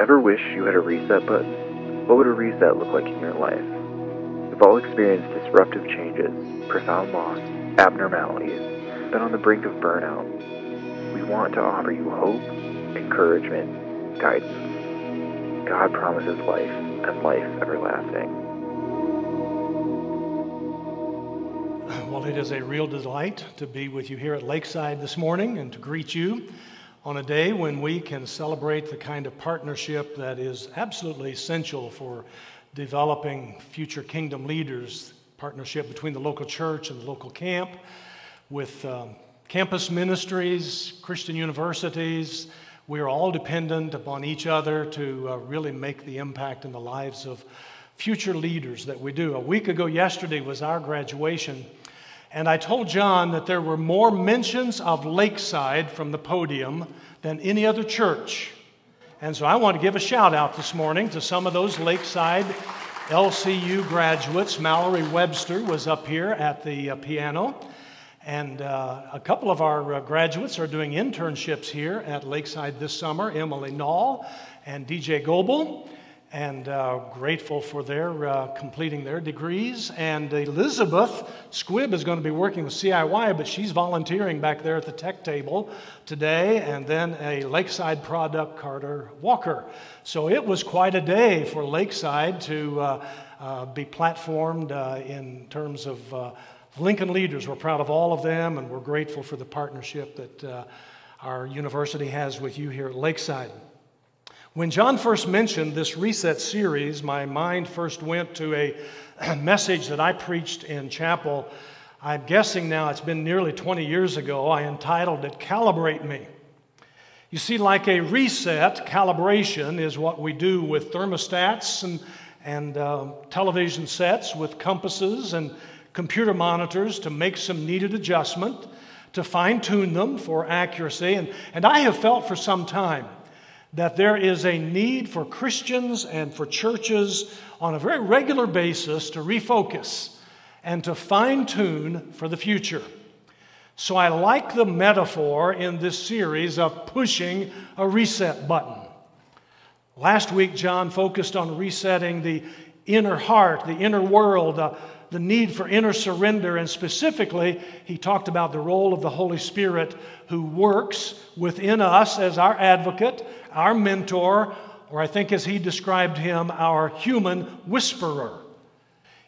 Ever wish you had a reset button? What would a reset look like in your life? We've all experienced disruptive changes, profound loss, abnormalities, been on the brink of burnout. We want to offer you hope, encouragement, guidance. God promises life and life everlasting. Well, it is a real delight to be with you here at Lakeside this morning and to greet you on a day when we can celebrate the kind of partnership that is absolutely essential for developing future kingdom leaders, partnership between the local church and the local camp, with um, campus ministries, Christian universities. We are all dependent upon each other to uh, really make the impact in the lives of future leaders that we do. A week ago, yesterday, was our graduation. And I told John that there were more mentions of Lakeside from the podium than any other church. And so I want to give a shout out this morning to some of those Lakeside LCU graduates. Mallory Webster was up here at the uh, piano. And uh, a couple of our uh, graduates are doing internships here at Lakeside this summer Emily Nall and DJ Goebel and uh, grateful for their uh, completing their degrees. And Elizabeth Squibb is going to be working with CIY, but she's volunteering back there at the tech table today. And then a Lakeside product, Carter Walker. So it was quite a day for Lakeside to uh, uh be platformed uh, in terms of uh, Lincoln leaders. We're proud of all of them, and we're grateful for the partnership that our university has with you here at Lakeside. When John first mentioned this reset series, my mind first went to a message that I preached in chapel. I'm guessing now it's been nearly 20 years ago. I entitled it Calibrate Me. You see, like a reset, calibration is what we do with thermostats and, and uh, television sets, with compasses and computer monitors to make some needed adjustment, to fine tune them for accuracy. And, and I have felt for some time that there is a need for Christians and for churches on a very regular basis to refocus and to fine tune for the future. So I like the metaphor in this series of pushing a reset button. Last week, John focused on resetting the inner heart, the inner world, uh, the need for inner surrender, and specifically, he talked about the role of the Holy Spirit who works within us as our advocate, our mentor, or I think as he described him, our human whisperer.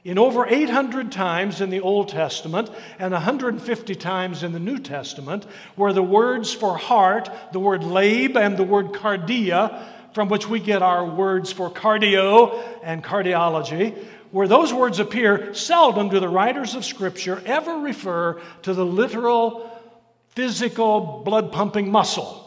In over 800 times in the Old Testament and 150 times in the New Testament, where the words for heart, the word lab and the word cardia, from which we get our words for cardio and cardiology, where those words appear, seldom do the writers of Scripture ever refer to the literal physical blood pumping muscle.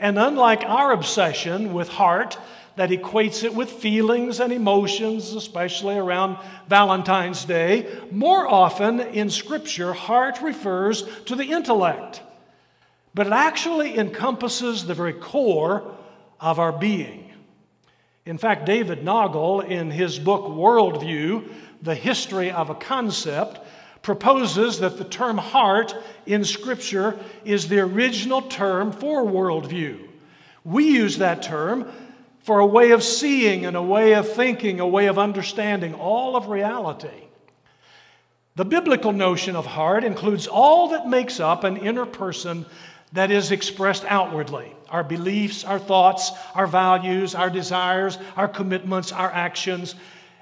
And unlike our obsession with heart, that equates it with feelings and emotions, especially around Valentine's Day, more often in Scripture, heart refers to the intellect. But it actually encompasses the very core of our being. In fact, David Naugle, in his book Worldview, The History of a Concept, proposes that the term heart in Scripture is the original term for worldview. We use that term for a way of seeing and a way of thinking, a way of understanding all of reality. The biblical notion of heart includes all that makes up an inner person that is expressed outwardly our beliefs, our thoughts, our values, our desires, our commitments, our actions.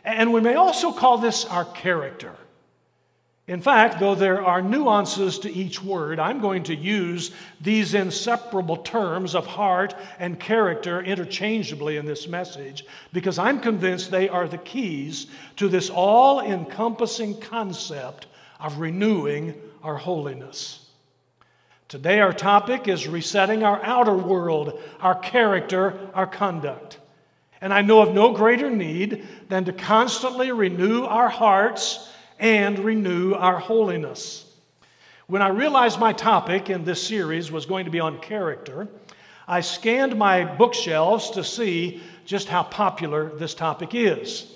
And we may also call this our character. In fact, though there are nuances to each word, I'm going to use these inseparable terms of heart and character interchangeably in this message because I'm convinced they are the keys to this all encompassing concept of renewing our holiness. Today, our topic is resetting our outer world, our character, our conduct. And I know of no greater need than to constantly renew our hearts and renew our holiness. When I realized my topic in this series was going to be on character, I scanned my bookshelves to see just how popular this topic is.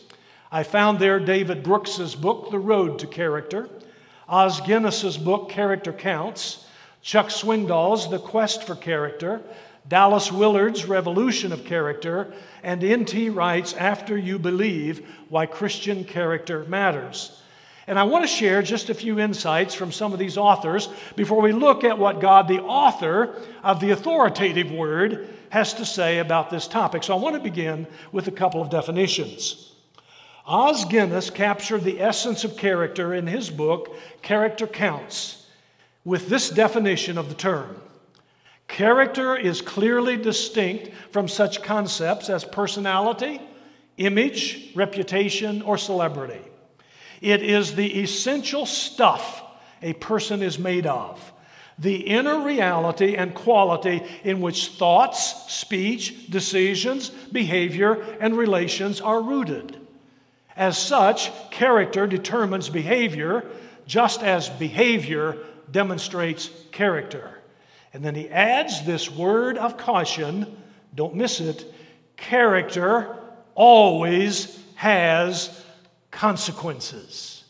I found there David Brooks's book, The Road to Character, Os Guinness's book, Character Counts, Chuck Swindoll's The Quest for Character, Dallas Willard's Revolution of Character, and N.T. Wright's After You Believe Why Christian Character Matters. And I want to share just a few insights from some of these authors before we look at what God, the author of the authoritative word, has to say about this topic. So I want to begin with a couple of definitions. Os Guinness captured the essence of character in his book, Character Counts, with this definition of the term Character is clearly distinct from such concepts as personality, image, reputation, or celebrity. It is the essential stuff a person is made of, the inner reality and quality in which thoughts, speech, decisions, behavior, and relations are rooted. As such, character determines behavior, just as behavior demonstrates character. And then he adds this word of caution don't miss it character always has consequences.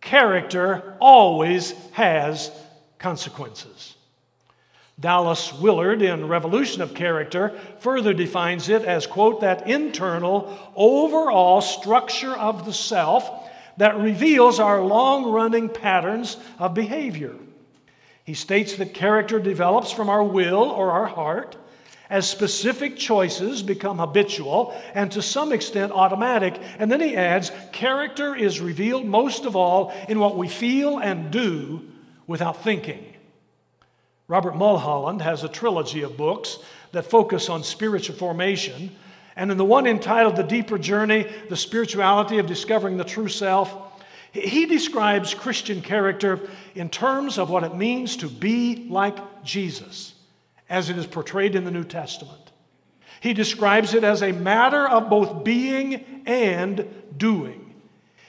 Character always has consequences. Dallas Willard in Revolution of Character further defines it as, quote, that internal, overall structure of the self that reveals our long running patterns of behavior. He states that character develops from our will or our heart as specific choices become habitual and to some extent automatic. And then he adds, character is revealed most of all in what we feel and do without thinking. Robert Mulholland has a trilogy of books that focus on spiritual formation. And in the one entitled The Deeper Journey, The Spirituality of Discovering the True Self, he describes Christian character in terms of what it means to be like Jesus, as it is portrayed in the New Testament. He describes it as a matter of both being and doing.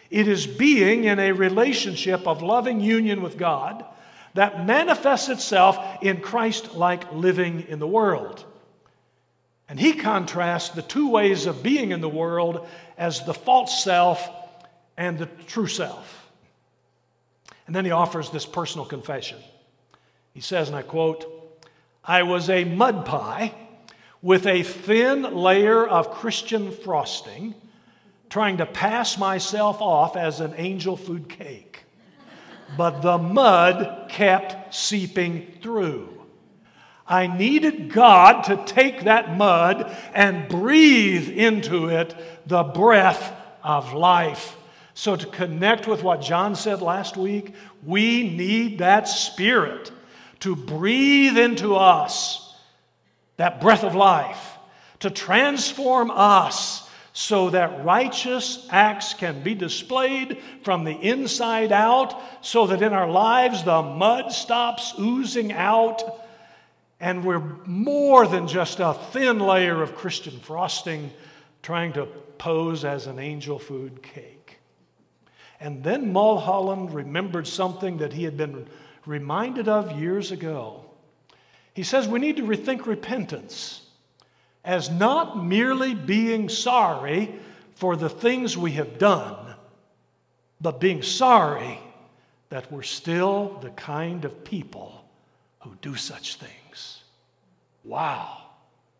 It is being in a relationship of loving union with God that manifests itself in Christ like living in the world. And he contrasts the two ways of being in the world as the false self and the true self. And then he offers this personal confession. He says, and I quote, I was a mud pie with a thin layer of Christian frosting, trying to pass myself off as an angel food cake. But the mud kept seeping through. I needed God to take that mud and breathe into it the breath of life. So, to connect with what John said last week, we need that Spirit to breathe into us that breath of life, to transform us so that righteous acts can be displayed from the inside out, so that in our lives the mud stops oozing out, and we're more than just a thin layer of Christian frosting trying to pose as an angel food cake. And then Mulholland remembered something that he had been reminded of years ago. He says we need to rethink repentance as not merely being sorry for the things we have done, but being sorry that we're still the kind of people who do such things. Wow,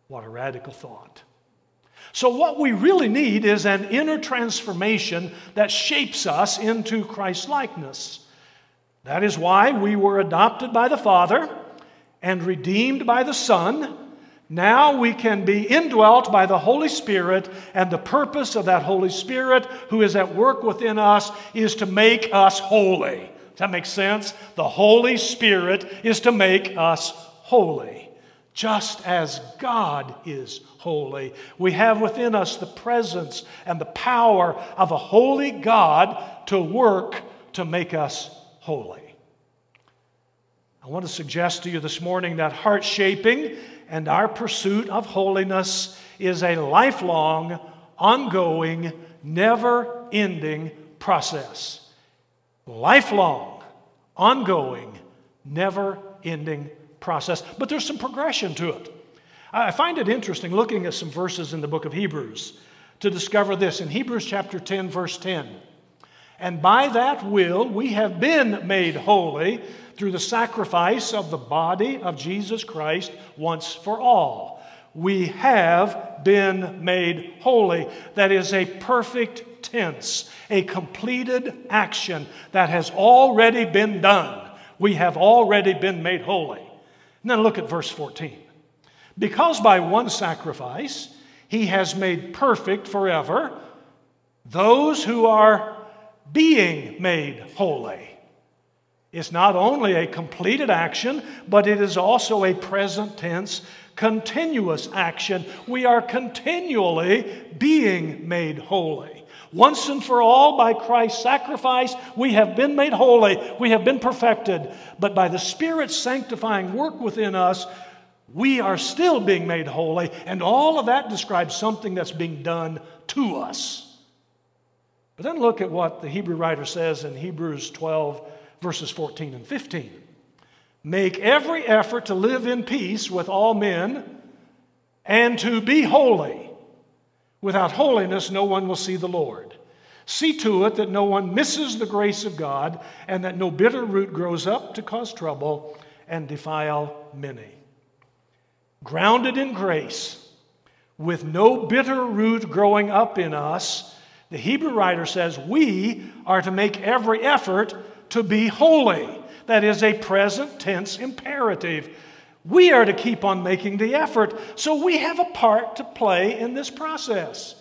what a radical thought. So, what we really need is an inner transformation that shapes us into Christ likeness. That is why we were adopted by the Father and redeemed by the Son. Now we can be indwelt by the Holy Spirit, and the purpose of that Holy Spirit who is at work within us is to make us holy. Does that make sense? The Holy Spirit is to make us holy, just as God is holy. We have within us the presence and the power of a holy God to work to make us holy. I want to suggest to you this morning that heart shaping and our pursuit of holiness is a lifelong, ongoing, never ending process. Lifelong, ongoing, never ending process. But there's some progression to it. I find it interesting looking at some verses in the book of Hebrews to discover this. In Hebrews chapter 10, verse 10, And by that will, we have been made holy through the sacrifice of the body of Jesus Christ once for all. We have been made holy. That is a perfect tense, a completed action that has already been done. We have already been made holy. And then look at verse 14. Because by one sacrifice he has made perfect forever those who are being made holy. It's not only a completed action, but it is also a present tense, continuous action. We are continually being made holy. Once and for all, by Christ's sacrifice, we have been made holy, we have been perfected. But by the Spirit's sanctifying work within us, we are still being made holy, and all of that describes something that's being done to us. But then look at what the Hebrew writer says in Hebrews 12, verses 14 and 15. Make every effort to live in peace with all men and to be holy. Without holiness, no one will see the Lord. See to it that no one misses the grace of God and that no bitter root grows up to cause trouble and defile many. Grounded in grace, with no bitter root growing up in us, the Hebrew writer says we are to make every effort to be holy. That is a present tense imperative. We are to keep on making the effort. So we have a part to play in this process.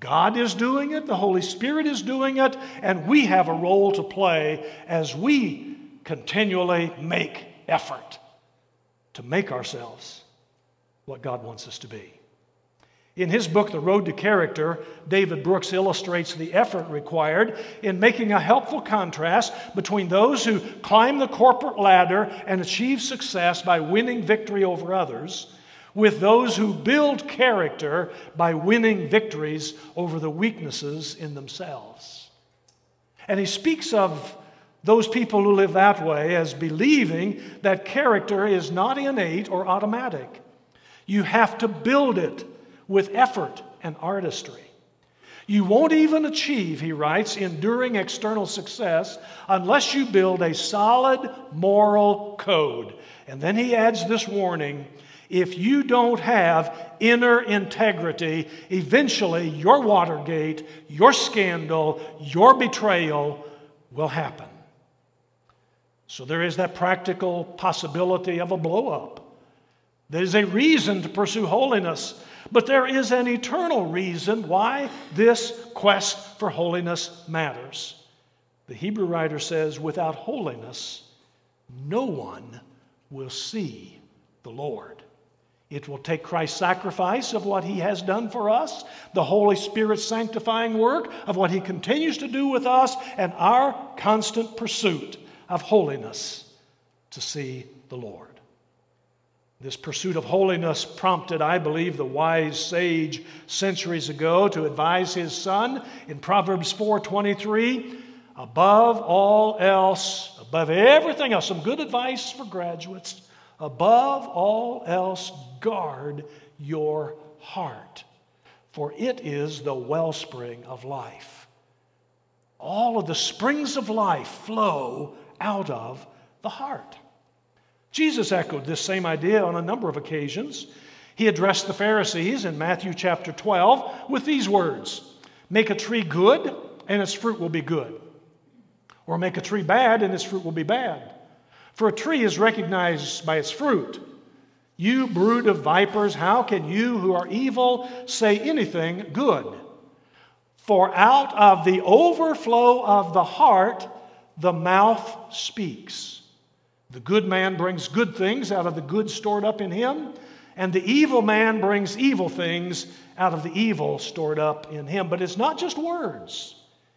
God is doing it, the Holy Spirit is doing it, and we have a role to play as we continually make effort to make ourselves what God wants us to be. In his book, The Road to Character, David Brooks illustrates the effort required in making a helpful contrast between those who climb the corporate ladder and achieve success by winning victory over others with those who build character by winning victories over the weaknesses in themselves. And he speaks of those people who live that way as believing that character is not innate or automatic. You have to build it with effort and artistry. You won't even achieve, he writes, enduring external success unless you build a solid moral code. And then he adds this warning if you don't have inner integrity, eventually your Watergate, your scandal, your betrayal will happen. So there is that practical possibility of a blowup. There's a reason to pursue holiness but there is an eternal reason why this quest for holiness matters. The Hebrew writer says, without holiness, no one will see the Lord. It will take Christ's sacrifice of what he has done for us, the Holy Spirit's sanctifying work of what he continues to do with us, and our constant pursuit of holiness to see the Lord. This pursuit of holiness prompted, I believe, the wise sage centuries ago to advise his son in Proverbs 4:23, above all else, above everything else, some good advice for graduates, above all else, guard your heart, for it is the wellspring of life. All of the springs of life flow out of the heart. Jesus echoed this same idea on a number of occasions. He addressed the Pharisees in Matthew chapter 12 with these words Make a tree good, and its fruit will be good. Or make a tree bad, and its fruit will be bad. For a tree is recognized by its fruit. You brood of vipers, how can you who are evil say anything good? For out of the overflow of the heart, the mouth speaks. The good man brings good things out of the good stored up in him, and the evil man brings evil things out of the evil stored up in him. But it's not just words.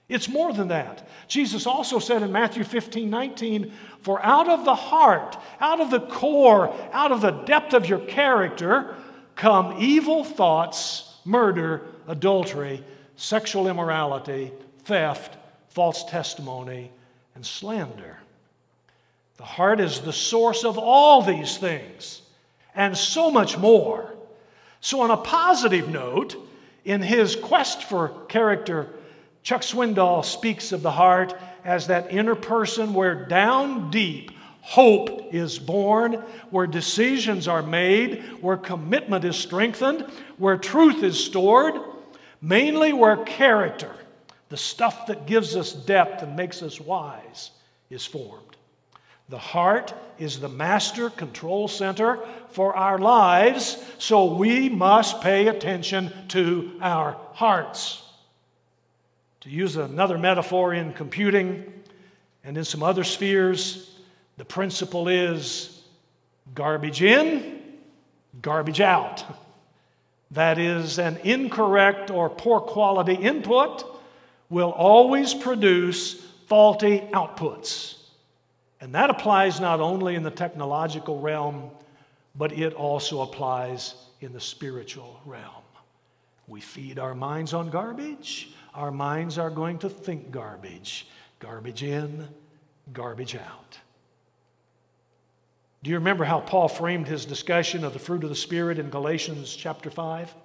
It's more than that. Jesus also said in Matthew 15, 19, For out of the heart, out of the core, out of the depth of your character, come evil thoughts, murder, adultery, sexual immorality, theft, false testimony, and slander. The heart is the source of all these things and so much more. So, on a positive note, in his quest for character Chuck Swindoll speaks of the heart as that inner person where down deep hope is born, where decisions are made, where commitment is strengthened, where truth is stored, mainly where character, the stuff that gives us depth and makes us wise, is formed. The heart is the master control center for our lives, so we must pay attention to our hearts. To use another metaphor in computing and in some other spheres, the principle is garbage in, garbage out. That is, an incorrect or poor quality input will always produce faulty outputs. And that applies not only in the technological realm, but it also applies in the spiritual realm. We feed our minds on garbage, our minds are going to think garbage. Garbage in, garbage out. Do you remember how Paul framed his discussion of the fruit of the Spirit in Galatians chapter 5?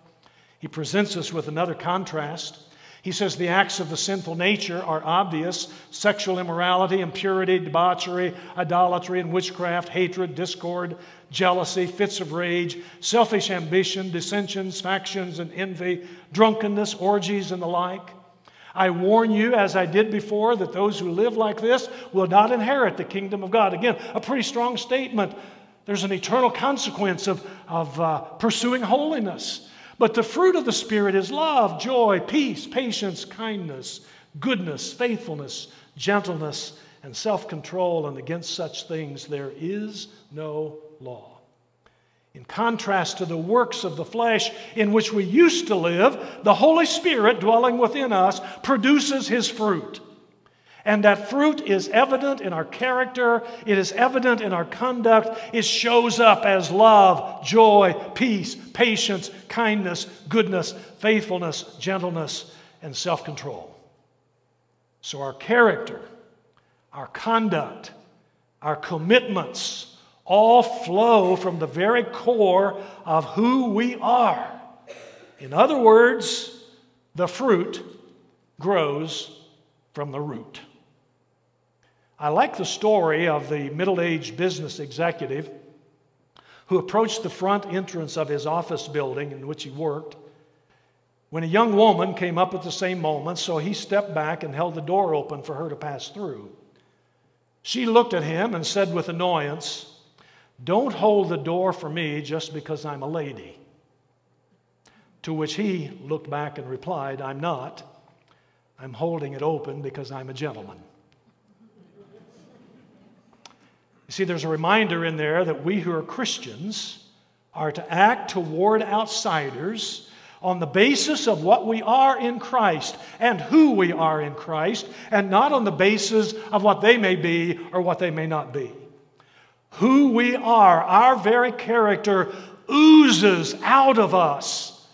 He presents us with another contrast. He says the acts of the sinful nature are obvious sexual immorality, impurity, debauchery, idolatry, and witchcraft, hatred, discord, jealousy, fits of rage, selfish ambition, dissensions, factions, and envy, drunkenness, orgies, and the like. I warn you, as I did before, that those who live like this will not inherit the kingdom of God. Again, a pretty strong statement. There's an eternal consequence of, of uh, pursuing holiness. But the fruit of the Spirit is love, joy, peace, patience, kindness, goodness, faithfulness, gentleness, and self control. And against such things there is no law. In contrast to the works of the flesh in which we used to live, the Holy Spirit dwelling within us produces His fruit. And that fruit is evident in our character, it is evident in our conduct. It shows up as love, joy, peace, patience, kindness, goodness, faithfulness, gentleness, and self control. So our character, our conduct, our commitments all flow from the very core of who we are. In other words, the fruit grows from the root. I like the story of the middle aged business executive who approached the front entrance of his office building in which he worked when a young woman came up at the same moment, so he stepped back and held the door open for her to pass through. She looked at him and said with annoyance, Don't hold the door for me just because I'm a lady. To which he looked back and replied, I'm not. I'm holding it open because I'm a gentleman. You see, there's a reminder in there that we who are Christians are to act toward outsiders on the basis of what we are in Christ and who we are in Christ, and not on the basis of what they may be or what they may not be. Who we are, our very character oozes out of us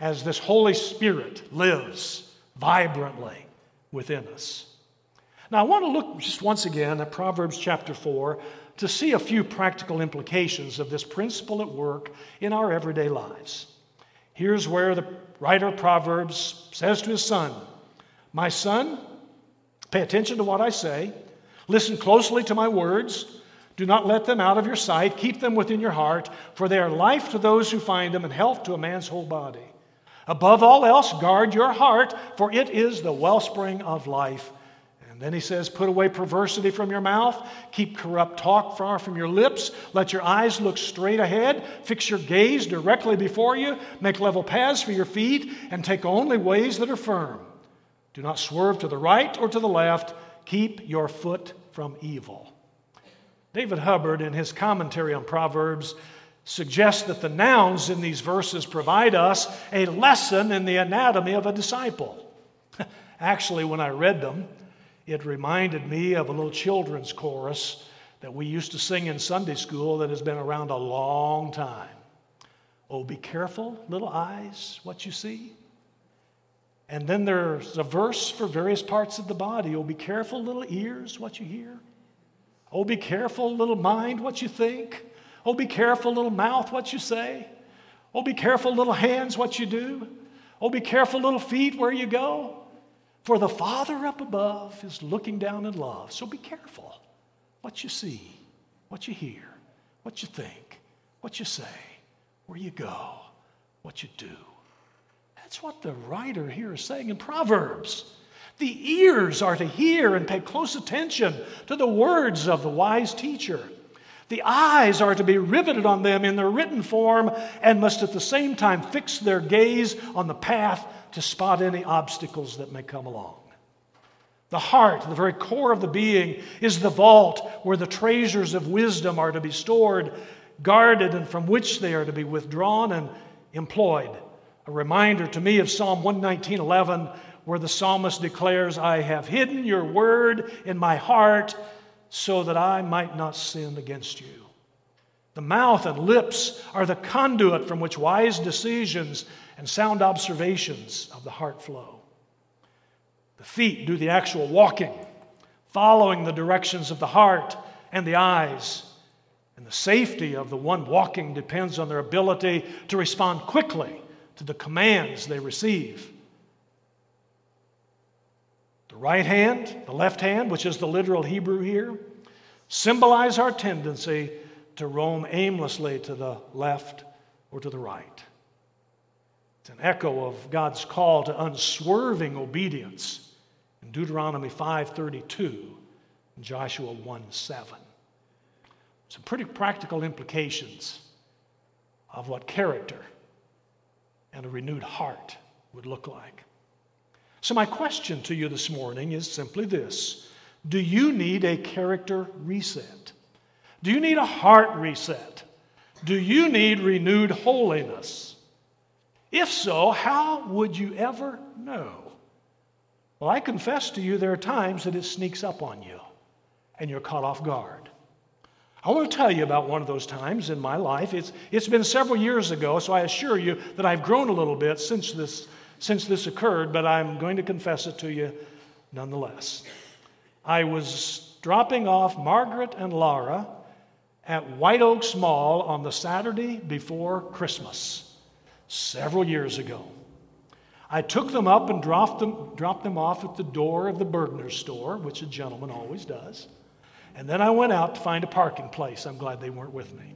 as this Holy Spirit lives vibrantly within us. Now, I want to look just once again at Proverbs chapter 4 to see a few practical implications of this principle at work in our everyday lives. Here's where the writer of Proverbs says to his son, My son, pay attention to what I say, listen closely to my words. Do not let them out of your sight. Keep them within your heart, for they are life to those who find them and health to a man's whole body. Above all else, guard your heart, for it is the wellspring of life. And then he says, Put away perversity from your mouth, keep corrupt talk far from your lips, let your eyes look straight ahead, fix your gaze directly before you, make level paths for your feet, and take only ways that are firm. Do not swerve to the right or to the left, keep your foot from evil. David Hubbard, in his commentary on Proverbs, suggests that the nouns in these verses provide us a lesson in the anatomy of a disciple. Actually, when I read them, it reminded me of a little children's chorus that we used to sing in Sunday school that has been around a long time. Oh, be careful, little eyes, what you see. And then there's a verse for various parts of the body. Oh, be careful, little ears, what you hear. Oh, be careful, little mind, what you think. Oh, be careful, little mouth, what you say. Oh, be careful, little hands, what you do. Oh, be careful, little feet, where you go. For the Father up above is looking down in love. So be careful what you see, what you hear, what you think, what you say, where you go, what you do. That's what the writer here is saying in Proverbs. The ears are to hear and pay close attention to the words of the wise teacher. The eyes are to be riveted on them in their written form and must at the same time fix their gaze on the path to spot any obstacles that may come along. The heart, the very core of the being, is the vault where the treasures of wisdom are to be stored, guarded, and from which they are to be withdrawn and employed. A reminder to me of Psalm 119:11 where the psalmist declares, "I have hidden your word in my heart so that I might not sin against you." The mouth and lips are the conduit from which wise decisions and sound observations of the heart flow. The feet do the actual walking, following the directions of the heart and the eyes. And the safety of the one walking depends on their ability to respond quickly to the commands they receive. The right hand, the left hand, which is the literal Hebrew here, symbolize our tendency to roam aimlessly to the left or to the right. It's an echo of God's call to unswerving obedience in Deuteronomy 5:32 and Joshua 1:7. Some pretty practical implications of what character and a renewed heart would look like. So, my question to you this morning is simply this Do you need a character reset? Do you need a heart reset? Do you need renewed holiness? If so, how would you ever know? Well, I confess to you, there are times that it sneaks up on you and you're caught off guard. I want to tell you about one of those times in my life. It's, it's been several years ago, so I assure you that I've grown a little bit since this, since this occurred, but I'm going to confess it to you nonetheless. I was dropping off Margaret and Laura at White Oaks Mall on the Saturday before Christmas several years ago. I took them up and dropped them, dropped them off at the door of the Bergner store, which a gentleman always does. And then I went out to find a parking place. I'm glad they weren't with me.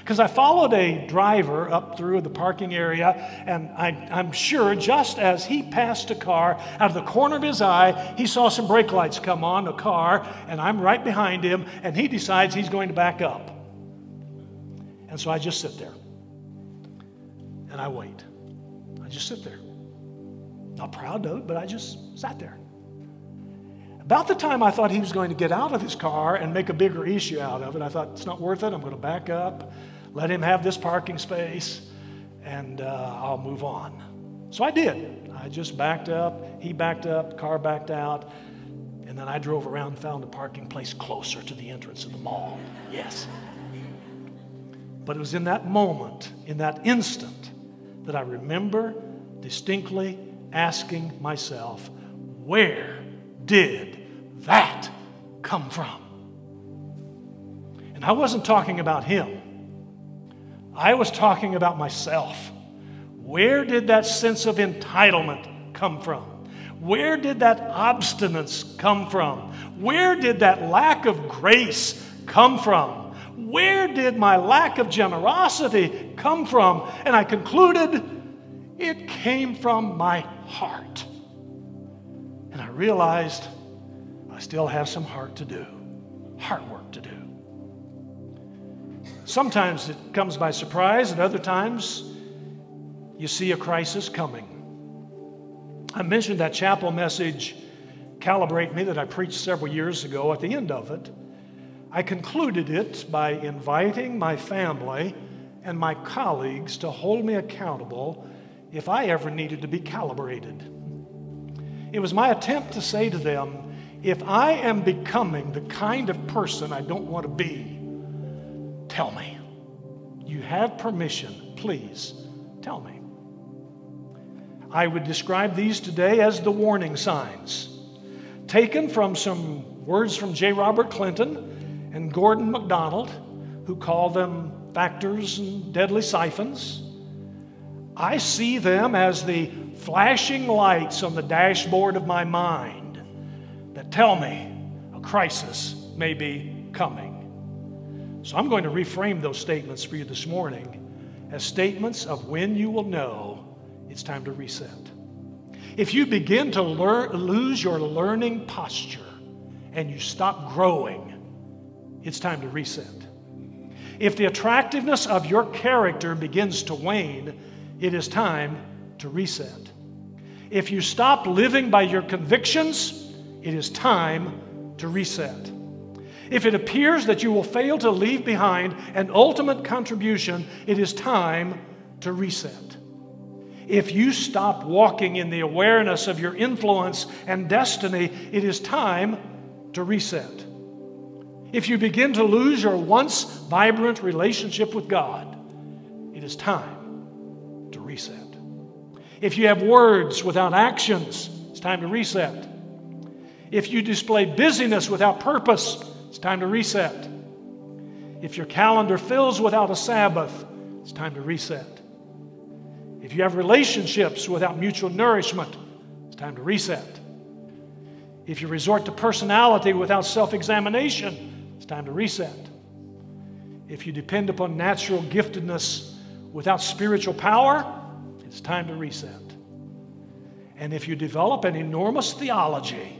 Because I followed a driver up through the parking area, and I, am sure just as he passed a car, out of the corner of his eye, he saw some brake lights come on, a car, and I'm right behind him, and he decides he's going to back up. And so I just sit there and I wait. I just sit there. Not proud of it, but I just sat there. About the time I thought he was going to get out of his car and make a bigger issue out of it, I thought, it's not worth it. I'm going to back up, let him have this parking space, and uh, I'll move on. So I did. I just backed up. He backed up, car backed out, and then I drove around and found a parking place closer to the entrance of the mall. Yes. But it was in that moment, in that instant, that I remember distinctly asking myself, where did that come from? And I wasn't talking about him, I was talking about myself. Where did that sense of entitlement come from? Where did that obstinance come from? Where did that lack of grace come from? Where did my lack of generosity come from? And I concluded it came from my heart. Realized I still have some heart to do, heart work to do. Sometimes it comes by surprise, and other times you see a crisis coming. I mentioned that chapel message, Calibrate Me, that I preached several years ago. At the end of it, I concluded it by inviting my family and my colleagues to hold me accountable if I ever needed to be calibrated. It was my attempt to say to them, if I am becoming the kind of person I don't want to be, tell me. You have permission. Please tell me. I would describe these today as the warning signs, taken from some words from J. Robert Clinton and Gordon MacDonald, who call them factors and deadly siphons. I see them as the flashing lights on the dashboard of my mind that tell me a crisis may be coming. So I'm going to reframe those statements for you this morning as statements of when you will know it's time to reset. If you begin to lose your learning posture and you stop growing, it's time to reset. If the attractiveness of your character begins to wane, it is time to reset. If you stop living by your convictions, it is time to reset. If it appears that you will fail to leave behind an ultimate contribution, it is time to reset. If you stop walking in the awareness of your influence and destiny, it is time to reset. If you begin to lose your once vibrant relationship with God, it is time to reset. If you have words without actions, it's time to reset. If you display busyness without purpose, it's time to reset. If your calendar fills without a Sabbath, it's time to reset. If you have relationships without mutual nourishment, it's time to reset. If you resort to personality without self examination, it's time to reset. If you depend upon natural giftedness without spiritual power, it's time to reset. And if you develop an enormous theology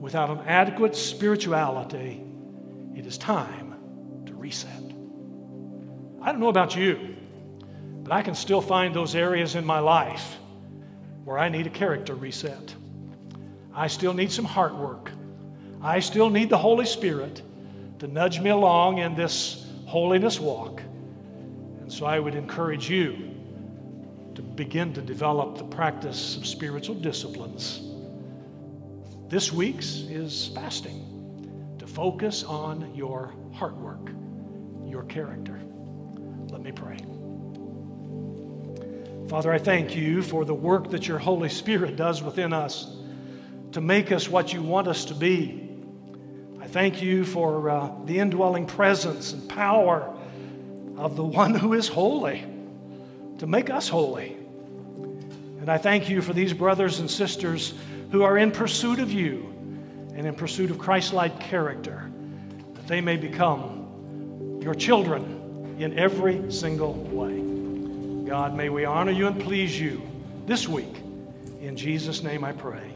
without an adequate spirituality, it is time to reset. I don't know about you. But I can still find those areas in my life where I need a character reset. I still need some heart work. I still need the Holy Spirit to nudge me along in this holiness walk. And so I would encourage you to begin to develop the practice of spiritual disciplines. This week's is fasting to focus on your heart work, your character. Let me pray. Father, I thank you for the work that your Holy Spirit does within us to make us what you want us to be. I thank you for uh, the indwelling presence and power of the one who is holy to make us holy. And I thank you for these brothers and sisters who are in pursuit of you and in pursuit of Christ like character, that they may become your children in every single way. God, may we honor you and please you this week. In Jesus' name I pray.